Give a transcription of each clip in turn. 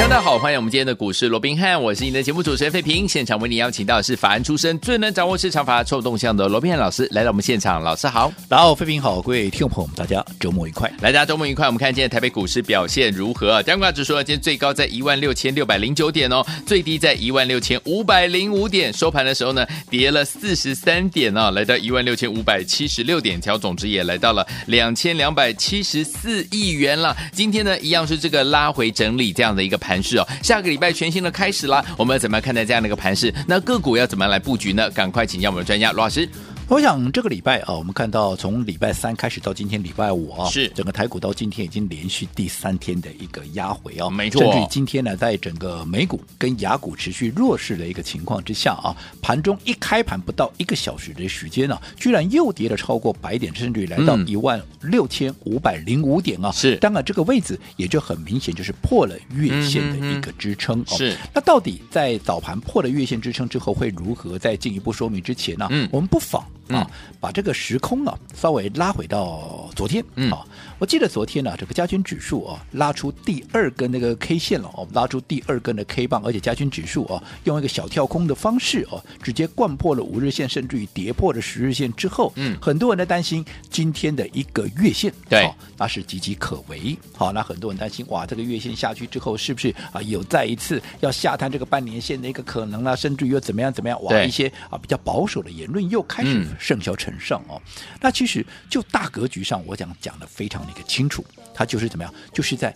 大家好，欢迎我们今天的股市罗宾汉，我是你的节目主持人费平。现场为你邀请到的是法案出身、最能掌握市场法臭动向的罗宾汉老师来到我们现场。老师好，然后费平好，各位听众朋友们，大家周末愉快。来，大家周末愉快。我们看今天台北股市表现如何？加权指数呢，今天最高在一万六千六百零九点哦，最低在一万六千五百零五点。收盘的时候呢，跌了四十三点哦，来到一万六千五百七十六点，调总值也来到了两千两百七十四亿元了。今天呢，一样是这个拉回整理这样的一个盘势哦，下。个礼拜全新的开始啦，我们要怎么样看待这样的一个盘势？那个股要怎么样来布局呢？赶快请教我们的专家罗老师。我想这个礼拜啊，我们看到从礼拜三开始到今天礼拜五啊，是整个台股到今天已经连续第三天的一个压回啊，没错。甚至今天呢，在整个美股跟雅股持续弱势的一个情况之下啊，盘中一开盘不到一个小时的时间呢、啊，居然又跌了超过百点，甚至于来到一万六千五百零五点啊。是，当然这个位置也就很明显就是破了月线的一个支撑。哦、是，那到底在早盘破了月线支撑之后会如何？再进一步说明之前呢、啊，嗯，我们不妨。啊，把这个时空啊稍微拉回到昨天，嗯，啊，我记得昨天呢、啊，这个加权指数啊拉出第二根那个 K 线了，哦，拉出第二根的 K 棒，而且加权指数啊用一个小跳空的方式啊，直接贯破了五日线，甚至于跌破了十日线之后，嗯，很多人在担心今天的一个月线，对、哦，那是岌岌可危，好，那很多人担心，哇，这个月线下去之后，是不是啊有再一次要下探这个半年线的一个可能啊，甚至于又怎么样怎么样，哇，一些啊比较保守的言论又开始、嗯。甚嚣尘上哦，那其实就大格局上，我讲讲的非常个清楚，它就是怎么样，就是在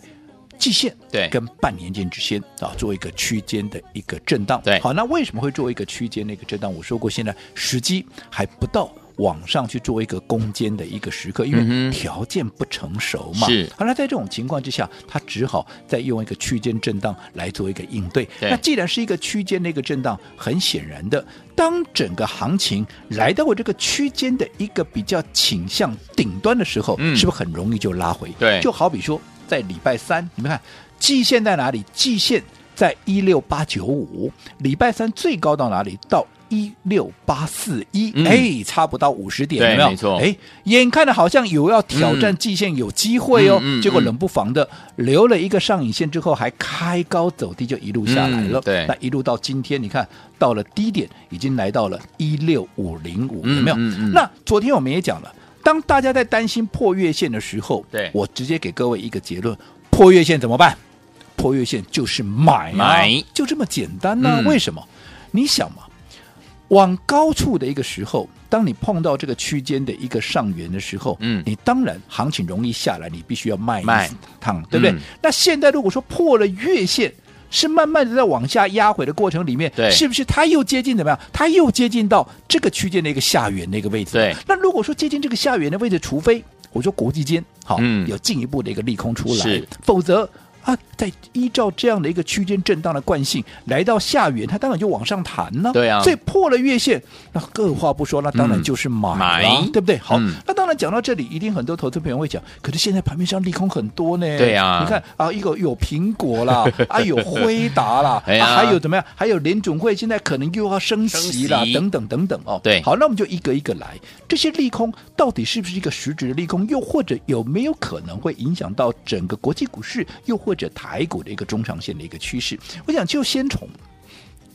季线对跟半年线之间啊，做一个区间的一个震荡。对，好，那为什么会做一个区间的一个震荡？我说过，现在时机还不到。往上去做一个攻坚的一个时刻，因为条件不成熟嘛。是，好，那在这种情况之下，他只好再用一个区间震荡来做一个应对。对。那既然是一个区间的一个震荡，很显然的，当整个行情来到我这个区间的一个比较倾向顶端的时候，嗯，是不是很容易就拉回？对。就好比说，在礼拜三，你们看季线在哪里？季线在一六八九五，礼拜三最高到哪里？到。一六八四一，哎，差不到五十点，有没有？没错，哎，眼看着好像有要挑战季线，有机会哦。嗯、结果冷不防的留了一个上影线之后，还开高走低，就一路下来了。嗯、对，那一路到今天，你看到了低点，已经来到了一六五零五，有没有？那昨天我们也讲了，当大家在担心破月线的时候，对，我直接给各位一个结论：破月线怎么办？破月线就是买、啊，买，就这么简单呢、啊嗯？为什么？你想嘛？往高处的一个时候，当你碰到这个区间的一个上缘的时候，嗯，你当然行情容易下来，你必须要卖一趟，对不对、嗯？那现在如果说破了月线，是慢慢的在往下压回的过程里面，对，是不是它又接近怎么样？它又接近到这个区间的一个下缘的一个位置？对。那如果说接近这个下缘的位置，除非我说国际间好、嗯、有进一步的一个利空出来，否则。啊，在依照这样的一个区间震荡的惯性，来到下缘，它当然就往上弹了。对啊，所以破了月线，那二话不说，那当然就是买了，嗯、对不对？好、嗯，那当然讲到这里，一定很多投资朋友会讲，可是现在盘面上利空很多呢。对啊，你看啊，一个有苹果啦，啊有辉达啦，啊还有怎么样？还有联总会现在可能又要升息啦，等等等等哦。对，好，那我们就一个一个来，这些利空到底是不是一个实质的利空？又或者有没有可能会影响到整个国际股市？又或者台股的？一个中长线的一个趋势，我想就先从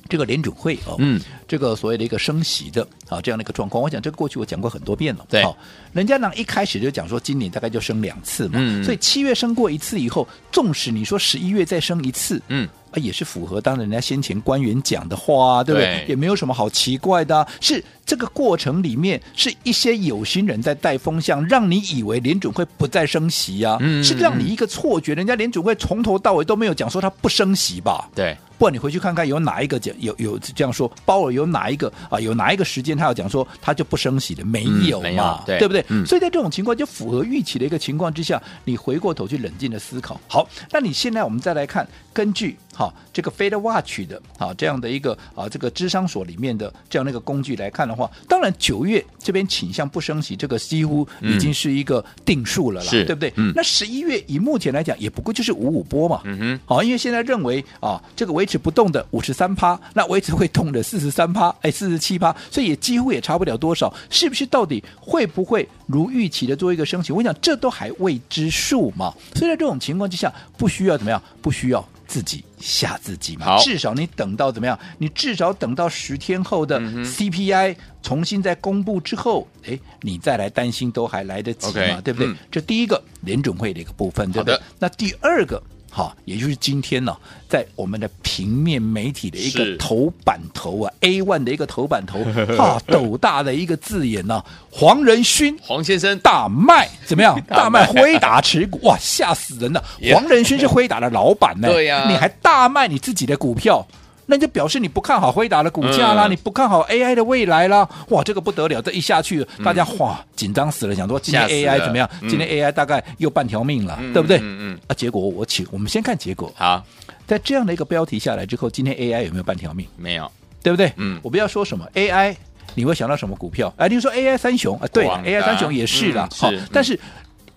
这个联准会哦，嗯，这个所谓的一个升息的啊这样的一个状况，我想这个过去我讲过很多遍了，对，好，人家呢一开始就讲说今年大概就升两次嘛，嗯，所以七月升过一次以后，纵使你说十一月再升一次，嗯。啊，也是符合当人家先前官员讲的话啊，对不对？对，也没有什么好奇怪的啊，是这个过程里面是一些有心人在带风向，让你以为联准会不再升息啊，嗯，是让你一个错觉，人家联准会从头到尾都没有讲说他不升息吧？对。不然你回去看看有哪一个讲有有这样说，包尔有哪一个啊？有哪一个时间他要讲说他就不升息的？没有嘛？有对，对不对、嗯？所以在这种情况就符合预期的一个情况之下，你回过头去冷静的思考。好，那你现在我们再来看，根据好这个 Fed Watch 的啊这样的一个啊这个智商所里面的这样的一个工具来看的话，当然九月这边倾向不升息，这个几乎已经是一个定数了啦，嗯、对不对？嗯、那十一月以目前来讲，也不过就是五五波嘛。嗯哼，好，因为现在认为啊这个维持不动的五十三趴，那维持会动的四十三趴，哎四十七趴，所以也几乎也差不了多少，是不是？到底会不会如预期的做一个升息？我想，这都还未知数嘛。所以在这种情况之下，不需要怎么样？不需要自己吓自己嘛。至少你等到怎么样？你至少等到十天后的 CPI 重新再公布之后，哎、嗯，你再来担心都还来得及嘛？Okay, 对不对？嗯、这第一个联准会的一个部分，对不对？那第二个。好，也就是今天呢、啊，在我们的平面媒体的一个头版头啊，A one 的一个头版头，哈，斗大的一个字眼呢、啊，黄仁勋，黄先生大卖怎么样？大卖辉达持股，哇，吓死人了！黄仁勋是辉达的老板呢，对呀、啊，你还大卖你自己的股票。那就表示你不看好辉达的股价啦，嗯、你不看好 AI 的未来啦，哇，这个不得了，这一下去，大家哇紧张死了，想说今天 AI 怎么样？嗯、今天 AI 大概又半条命了，嗯、对不对？嗯嗯。啊，结果我请我们先看结果。好，在这样的一个标题下来之后，今天 AI 有没有半条命？没有，对不对？嗯。我不要说什么 AI，你会想到什么股票？啊，例如说 AI 三雄啊，对，AI 三雄也是啦。好，但是。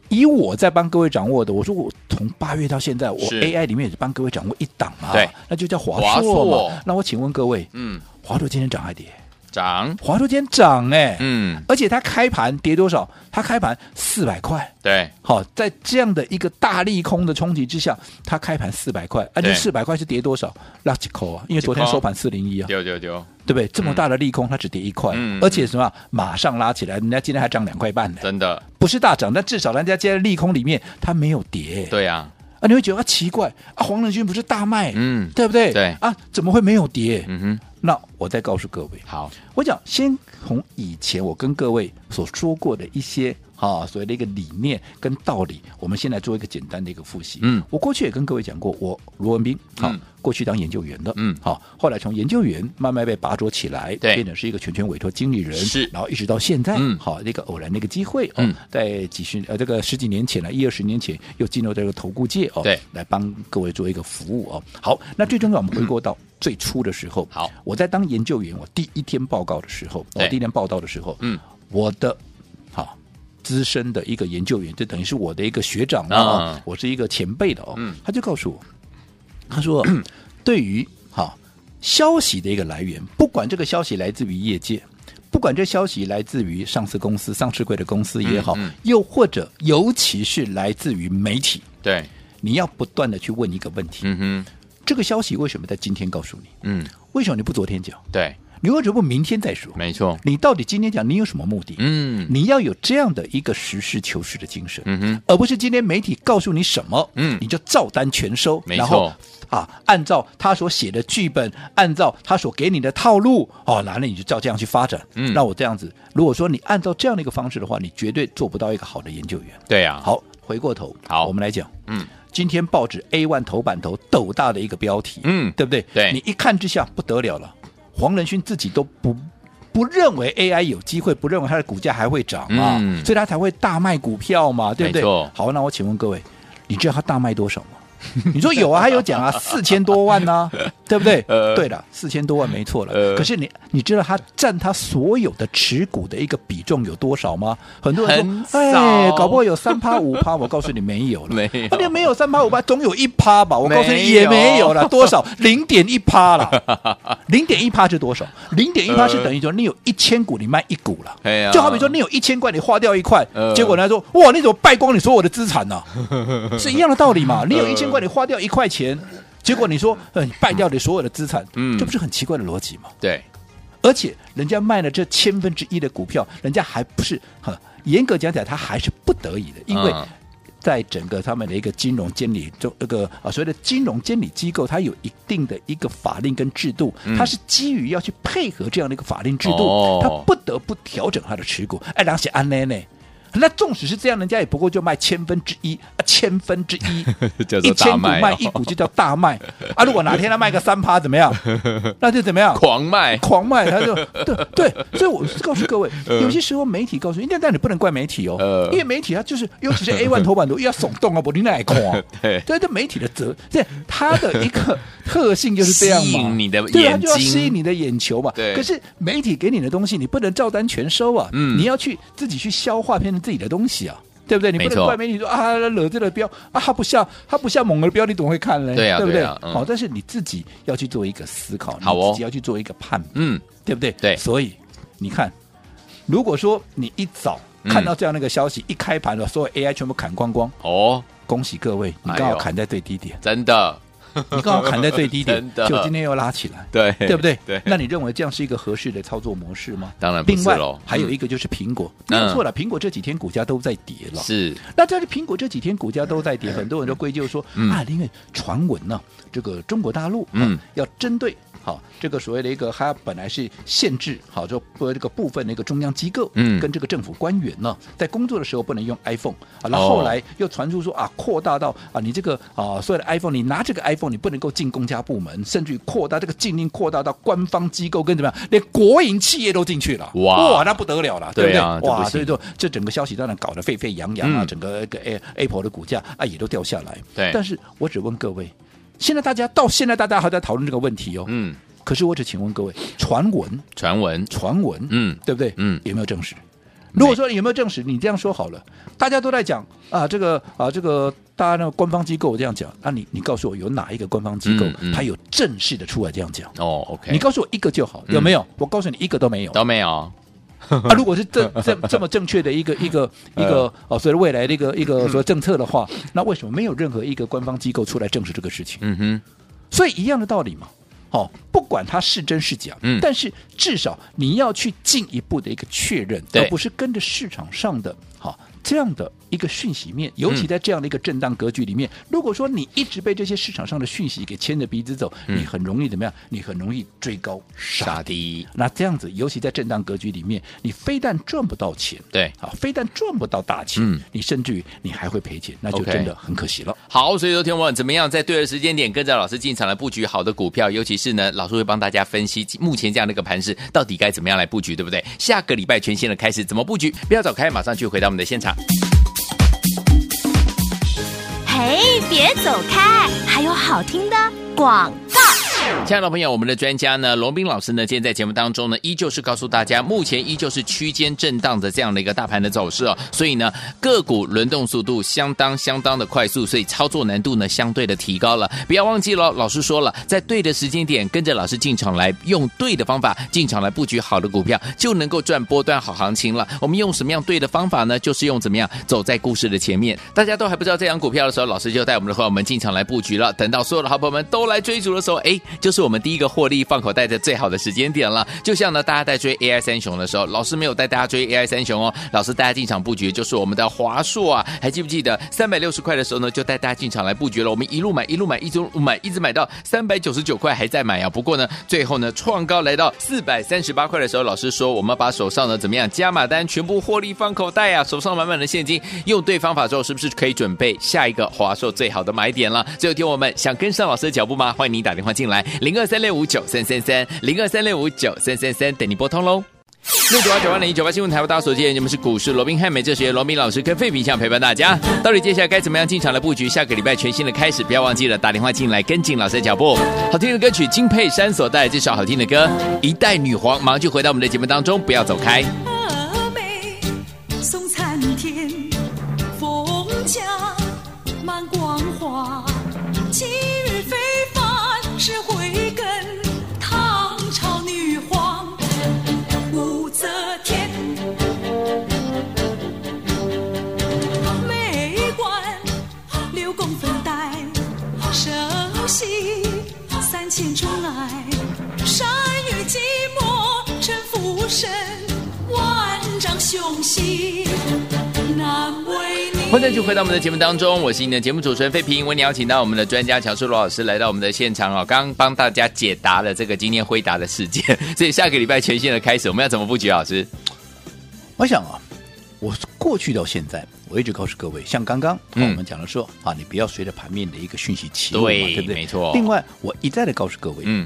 以我在帮各位掌握的，我说我从八月到现在，我 AI 里面也是帮各位掌握一档嘛，对，那就叫华硕嘛。那我请问各位，嗯，华硕今天涨还跌？涨。华硕今天涨哎、欸，嗯，而且它开盘跌多少？它开盘四百块，对，好，在这样的一个大利空的冲击之下，它开盘四百块，而且四百块是跌多少？垃圾口啊，因为昨天收盘四零一啊，丢丢丢。对不对？这么大的利空，它只跌一块，嗯、而且什么？马上拉起来，人家今天还涨两块半呢。真的不是大涨，但至少人家今天利空里面它没有跌。对呀，啊，啊，你会觉得啊奇怪啊，黄仁勋不是大卖，嗯，对不对？对啊，怎么会没有跌？嗯哼，那我再告诉各位，好，我讲先从以前我跟各位所说过的一些。啊，所谓的一个理念跟道理，我们先来做一个简单的一个复习。嗯，我过去也跟各位讲过，我罗文斌，好，嗯、过去当研究员的，嗯，好，后来从研究员慢慢被拔擢起来，对，变成是一个全权委托经理人，是，然后一直到现在，嗯，好，那个偶然的一个机会，嗯，在几十呃这个十几年前呢，一二十年前又进入这个投顾界哦，对，来帮各位做一个服务哦。好，那最重要，我们回过到最初的时候，嗯、好，我在当研究员，我第一天报告的时候，我第一天报道的时候，嗯，我的。资深的一个研究员，就等于是我的一个学长啊，我是一个前辈的哦。嗯，他就告诉我，他说，对于哈消息的一个来源，不管这个消息来自于业界，不管这消息来自于上市公司、上市贵的公司也好，又或者尤其是来自于媒体，对，你要不断的去问一个问题，嗯哼，这个消息为什么在今天告诉你？嗯，为什么你不昨天讲？对。你为什么不明天再说？没错，你到底今天讲你有什么目的？嗯，你要有这样的一个实事求是的精神，嗯哼，而不是今天媒体告诉你什么，嗯，你就照单全收，没错，然后啊，按照他所写的剧本，按照他所给你的套路，哦，来了你就照这样去发展。嗯，那我这样子，如果说你按照这样的一个方式的话，你绝对做不到一个好的研究员。对呀、啊，好，回过头，好，我们来讲，嗯，今天报纸 A one 头版头斗大的一个标题，嗯，对不对？对，你一看之下不得了了。黄仁勋自己都不不认为 AI 有机会，不认为它的股价还会涨啊，嗯、所以他才会大卖股票嘛，对不对？好，那我请问各位，你知道他大卖多少吗？你说有啊，他有讲啊，四千多万呢、啊，对不对？呃、对了，四千多万没错了。呃、可是你你知道他占他所有的持股的一个比重有多少吗？很多人说，哎，搞不好有三趴五趴。我告诉你没有了，没有，那你没有三趴五趴，总有一趴吧？我告诉你也没有了，多少？零点一趴了。零点一趴是多少？零点一趴是等于说你有一千股，你卖一股了。呃、就好比说你有一千块，你花掉一块，呃、结果人家说，哇，你怎么败光你所有的资产呢、啊？是一样的道理嘛？你有一千块，你花掉一块钱，结果你说，呃，你败掉你所有的资产，嗯，这不是很奇怪的逻辑吗？对，而且人家卖了这千分之一的股票，人家还不是哈严格讲起来，他还是不得已的，因为在整个他们的一个金融监理，就这个啊所谓的金融监理机构，它有一定的一个法令跟制度，它是基于要去配合这样的一个法令制度，它不得不调整它的持股。哎，而且安内呢，那纵使是这样，人家也不过就卖千分之一啊，千分之一，一千股卖一股就叫大卖 啊。如果哪天他卖个三趴怎么样？那就怎么样？狂卖，狂卖，他就对对。所以我告诉各位，有些时候媒体告诉你，但你不能怪媒体哦，因为媒体它就是，尤其是 A one 头版图又要耸动啊，不你那狂。对，所以这媒体的责，这它的一个特性就是这样嘛，吸引你的眼对，它就要吸引你的眼球嘛。对。可是媒体给你的东西，你不能照单全收啊，嗯，你要去自己去消化，变成自己的东西啊。对不对？你不能怪媒体说啊，惹这个标啊，他不像他不像猛儿标，你怎么会看呢？对啊，对不对？啊嗯、好，但是你自己要去做一个思考，好哦，你自己要去做一个判，嗯，对不对？对，所以你看，如果说你一早看到这样的一个消息，嗯、一开盘了，所有 AI 全部砍光光，哦，恭喜各位，你刚好砍在最低点，真的。你刚好砍在最低点，的就今天又拉起来，对对不对？对。那你认为这样是一个合适的操作模式吗？当然不是。另外还有一个就是苹果，没有错了，苹果这几天股价都在跌了。是。那在苹果这几天股价都在跌，很多人都归咎说啊，因为传闻呢，这个中国大陆嗯要针对。好，这个所谓的一个，它本来是限制，好，就不这个部分的一个中央机构，嗯，跟这个政府官员呢，在工作的时候不能用 iPhone 啊，然后后来又传出说啊，扩大到啊，你这个啊，所有的 iPhone，你拿这个 iPhone，你不能够进公家部门，甚至于扩大这个禁令，扩大到官方机构跟怎么样，连国营企业都进去了，哇哇，那不得了了，对不对？啊、哇，所以说这整个消息当然搞得沸沸扬扬啊，嗯、整个个 Apple 的股价啊也都掉下来。对，但是我只问各位。现在大家到现在大家还在讨论这个问题哦。嗯。可是我只请问各位，传闻、传闻、传闻，嗯，对不对？嗯，有没有证实？没如果说有没有证实，你这样说好了，大家都在讲啊，这个啊，这个大家那个官方机构这样讲，那、啊、你你告诉我，有哪一个官方机构他有正式的出来这样讲？哦，OK，你告诉我一个就好，有没有？我告诉你，一个都没有，都没有。啊，如果是这这这么正确的一个一个 一个哦，所谓未来的一个一个所谓政策的话，那为什么没有任何一个官方机构出来证实这个事情？嗯哼，所以一样的道理嘛。哦，不管它是真是假，嗯，但是至少你要去进一步的一个确认，对。而不是跟着市场上的好这样的。一个讯息面，尤其在这样的一个震荡格局里面，嗯、如果说你一直被这些市场上的讯息给牵着鼻子走，嗯、你很容易怎么样？你很容易追高杀低。那这样子，尤其在震荡格局里面，你非但赚不到钱，对，啊，非但赚不到大钱，嗯，你甚至于你还会赔钱，那就真的很可惜了。好，所以说听我们怎么样在对的时间点跟着老师进场来布局好的股票，尤其是呢，老师会帮大家分析目前这样的一个盘势到底该怎么样来布局，对不对？下个礼拜全新的开始怎么布局？不要走开，马上去回到我们的现场。嘿，别走开，还有好听的广告。亲爱的朋友，我们的专家呢，罗斌老师呢，今天在节目当中呢，依旧是告诉大家，目前依旧是区间震荡的这样的一个大盘的走势哦，所以呢，个股轮动速度相当相当的快速，所以操作难度呢，相对的提高了。不要忘记了，老师说了，在对的时间点，跟着老师进场来，用对的方法进场来布局好的股票，就能够赚波段好行情了。我们用什么样对的方法呢？就是用怎么样走在故事的前面。大家都还不知道这档股票的时候，老师就带我们的朋友们进场来布局了。等到所有的好朋友们都来追逐的时候，哎。就是我们第一个获利放口袋的最好的时间点了。就像呢，大家在追 AI 三雄的时候，老师没有带大家追 AI 三雄哦，老师带大家进场布局，就是我们的华硕啊，还记不记得三百六十块的时候呢，就带大家进场来布局了。我们一路买，一路买，一直买，一直买到三百九十九块还在买啊。不过呢，最后呢，创高来到四百三十八块的时候，老师说我们把手上呢怎么样加码单全部获利放口袋啊，手上满满的现金，用对方法之后，是不是可以准备下一个华硕最好的买点了？最后听我们想跟上老师的脚步吗？欢迎你打电话进来。零二三六五九三三三，零二三六五九三三三，等你拨通喽。六九八九八零一九八新闻台，为大家所见，你们是股市罗宾汉美这学罗宾老师跟费平相陪伴大家。到底接下来该怎么样进场来布局？下个礼拜全新的开始，不要忘记了打电话进来跟进老师的脚步。好听的歌曲，金佩珊所带来这首好听的歌《一代女皇》，马上就回到我们的节目当中，不要走开。欢迎继续回到我们的节目当中，我是你的节目主持人费平，为你邀请到我们的专家乔树罗老师来到我们的现场哦，刚刚帮大家解答了这个今天回答的事件，所以下个礼拜全新的开始，我们要怎么布局？老师，我想啊，我过去到现在，我一直告诉各位，像刚刚、我们讲的说啊，你不要随着盘面的一个讯息起舞嘛，对对不对？没错另外，我一再的告诉各位，嗯，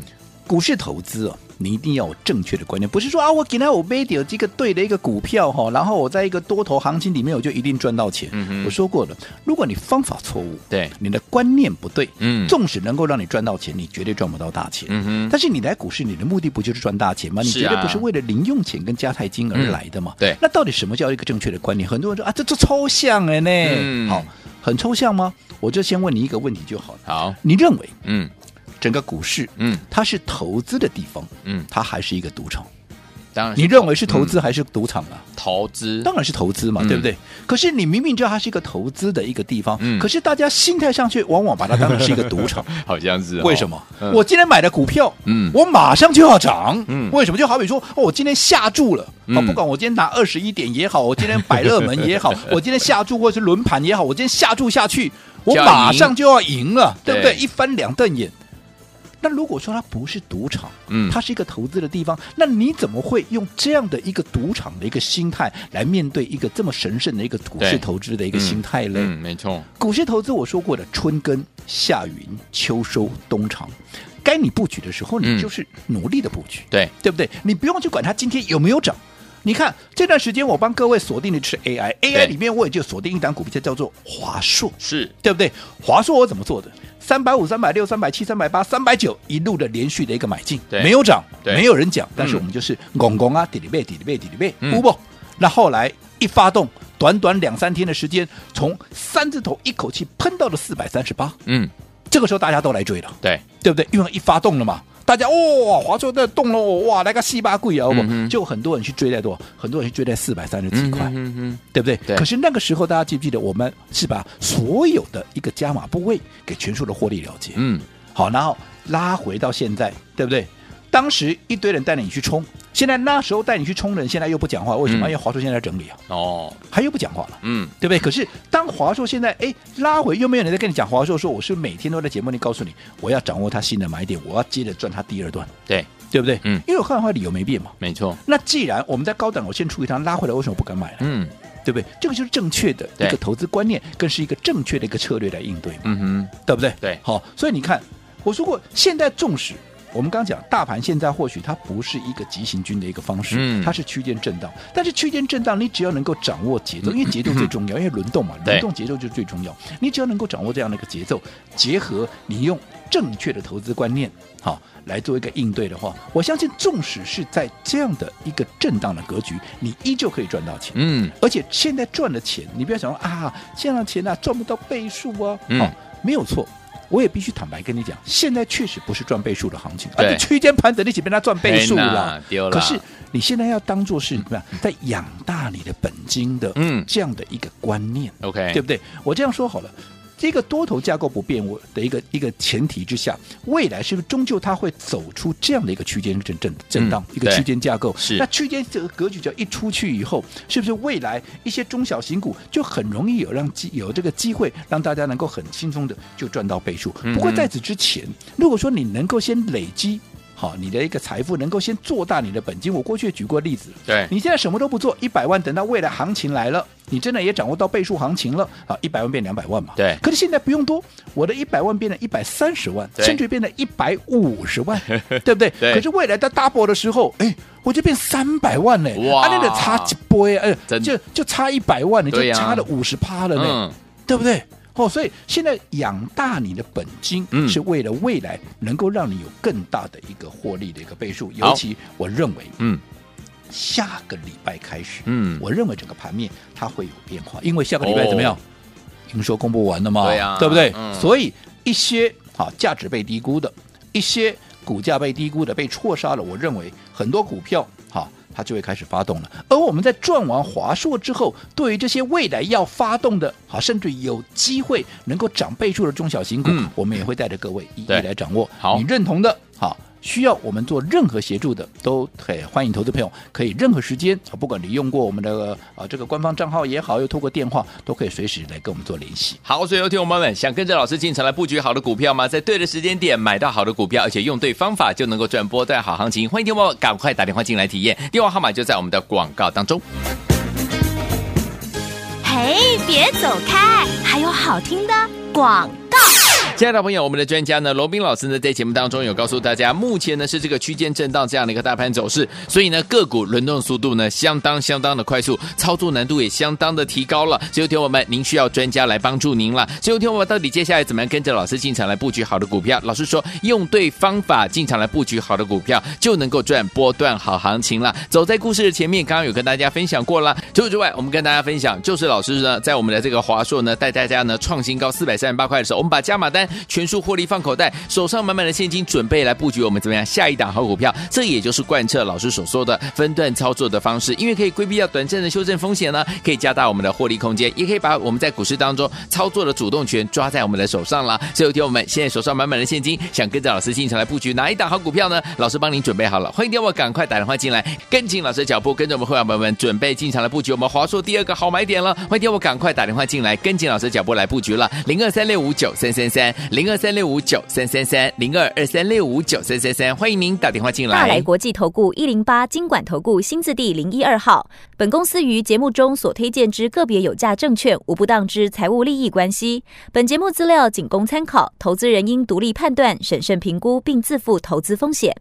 股市投资啊，你一定要有正确的观念，不是说啊，我给他我背有这个对的一个股票哈，然后我在一个多头行情里面，我就一定赚到钱。嗯我说过了，如果你方法错误，对你的观念不对，嗯纵使能够让你赚到钱，你绝对赚不到大钱。但是你来股市，你的目的不就是赚大钱吗？你绝对不是为了零用钱跟加泰金而来的嘛？嗯对那到底什么叫一个正确的观念？很多人说啊，这这抽象哎呢。嗯好，很抽象吗？我就先问你一个问题就好了。好，你认为嗯整个股市，嗯它是投资的地方，嗯，它还是一个赌场？当然你认为是投资嗯还是赌场啊？投资？当然是投资嘛，嗯对不对？可是你明明知道它是一个投资的一个地方，嗯可是大家心态上却往往把它当成是一个赌场。好像是哦为什么？嗯我今天买的股票，嗯我马上就要涨，嗯为什么？就好比说，哦，我今天下注了，嗯哦，不管我今天拿二十一点也好，我今天百乐门也好，我今天下注或者是轮盘也好，我今天下注下去，我马上就要赢了，对不对？对一翻两瞪眼。那如果说它不是赌场，嗯它是一个投资的地方，那你怎么会用这样的一个赌场的一个心态来面对一个这么神圣的一个股市投资的一个心态呢？嗯，没错，股市投资我说过的，春耕、夏耘、秋收、冬藏，该你布局的时候，嗯你就是努力的布局，对，对不对？你不用去管它今天有没有涨。你看这段时间我帮各位锁定的是 AI，AI 里面我也就锁定一档股票叫做华硕，是，对不对？华硕我怎么做的？三百五、三百六、三百七、三百八、三百九，一路的连续的一个买进，对。没有涨，对。没有人讲，但是我们就是拱拱啊，底里背、底里背、底里贝，嗯。不不。那后来一发动，短短两三天的时间，从三字头一口气喷到了四百三十八，嗯，这个时候大家都来追了，对，对不对？因为一发动了嘛，大家哇，华硕在动了，哇，来个稀巴贵啊，就很多人去追在多？很多人去追在四百三十几块。嗯嗯嗯，对不对？对可是那个时候，大家记不记得，我们是把所有的一个加码部位给全数的获利了结。嗯，好，然后拉回到现在，对不对？当时一堆人带着你去冲，现在那时候带你去冲的人，现在又不讲话，为什么？嗯因为华硕现在在整理啊，哦，他又不讲话了。嗯，对不对？可是当华硕现在哎拉回，又没有人在跟你讲华硕，说我是每天都在节目里告诉你，我要掌握它新的买点，我要接着赚它第二段，对，对不对？嗯因为我看的话理由没变嘛。没错，那既然我们在高档，我先出一趟拉回来，为什么不敢买呢？嗯对不对？这个就是正确的一个投资观念，更是一个正确的一个策略来应对嘛，嗯哼，对不对？对好，所以你看，我说过，现在纵使我们刚刚讲大盘现在或许它不是一个急行军的一个方式，嗯它是区间震荡，但是区间震荡，你只要能够掌握节奏，因为节奏最重要，因为轮动嘛，轮动节奏就是最重要。你只要能够掌握这样的一个节奏，结合你用正确的投资观念，好来做一个应对的话，我相信纵使是在这样的一个震荡的格局，你依旧可以赚到钱。嗯，而且现在赚的钱，你不要想说啊，现在钱啊赚不到倍数啊，嗯好、没有错。我也必须坦白跟你讲，现在确实不是赚倍数的行情，而且区间盘整，你只被它赚倍数嘿呐了。可是你现在要当做是怎么样，在养大你的本金的，嗯这样的一个观念，OK 对不对？我这样说好了。这个多头架构不变，我的一个一个前提之下，未来是不是终究它会走出这样的一个区间震震震荡、嗯一个区间架构？是那区间这个格局只要一出去以后，是不是未来一些中小型股就很容易有让机有这个机会让大家能够很轻松的就赚到倍数？不过在此之前，如果说你能够先累积。好，你的一个财富能够先做大你的本金。我过去也举过例子，对。你现在什么都不做，一百万，等到未来行情来了，你真的也掌握到倍数行情了啊，一百万变两百万嘛。对。可是现在不用多，我的一百万变成一百三十万，甚至变成一百五十万，对不对？对。可是未来在 double 的时候，哎，我就变三百万嘞，哇。啊，那个差几倍，哎真，就就差一百万，你就差了五十趴了呢，嗯，对不对？哦，所以现在养大你的本金，嗯是为了未来能够让你有更大的一个获利的一个倍数。好尤其我认为，嗯下个礼拜开始，嗯我认为整个盘面它会有变化，因为下个礼拜怎么样？哦营收公布完了嘛？对啊不对？嗯所以一些啊价值被低估的，一些股价被低估的，被错杀了。我认为很多股票好。它就会开始发动了，而我们在赚完华硕之后，对于这些未来要发动的，好，甚至有机会能够涨倍数的中小型股，嗯我们也会带着各位一一来掌握。好你认同的，好。需要我们做任何协助的，都可以欢迎投资朋友可以任何时间啊，不管你用过我们的呃这个官方账号也好，又透过电话，都可以随时来跟我们做联系。好，所以有听众朋友们想跟着老师进场来布局好的股票吗？在对的时间点买到好的股票，而且用对方法就能够赚波段好行情。欢迎听众朋友们赶快打电话进来体验，电话号码就在我们的广告当中。嘿，别走开，还有好听的广告。亲爱的朋友，我们的专家呢，罗宾老师呢，在节目当中有告诉大家，目前呢是这个区间震荡这样的一个大盘走势，所以呢个股轮动速度呢相当相当的快速，操作难度也相当的提高了。所以，听我们，您需要专家来帮助您了。所以，听我们到底接下来怎么样跟着老师进场来布局好的股票？老师说，用对方法进场来布局好的股票，就能够赚波段好行情了。走在故事的前面，刚刚有跟大家分享过了。除此之外，我们跟大家分享，就是老师呢在我们的这个华硕呢带大家呢创新高四百三十八块的时候，我们把加码单。全数获利放口袋，手上满满的现金，准备来布局我们怎么样下一档好股票？这也就是贯彻老师所说的分段操作的方式，因为可以规避掉短暂的修正风险呢，可以加大我们的获利空间，也可以把我们在股市当中操作的主动权抓在我们的手上了。所以，听我们现在手上满满的现金，想跟着老师进场来布局哪一档好股票呢？老师帮您准备好了，欢迎电话赶快打电话进来，跟紧老师的脚步，跟着我们会员朋友们准备进场来布局我们华硕第二个好买点了。欢迎电话赶快打电话进来，跟紧老师脚步来布局了，零二三六五九三三三零二三六五九三三三零二二三六五九三三三，欢迎您打电话进来。大来国际投顾一零八金管投顾新字第零一二号。本公司于节目中所推荐之个别有价证券，无不当之财务利益关系。本节目资料仅供参考，投资人应独立判断、审慎评估，并自负投资风险。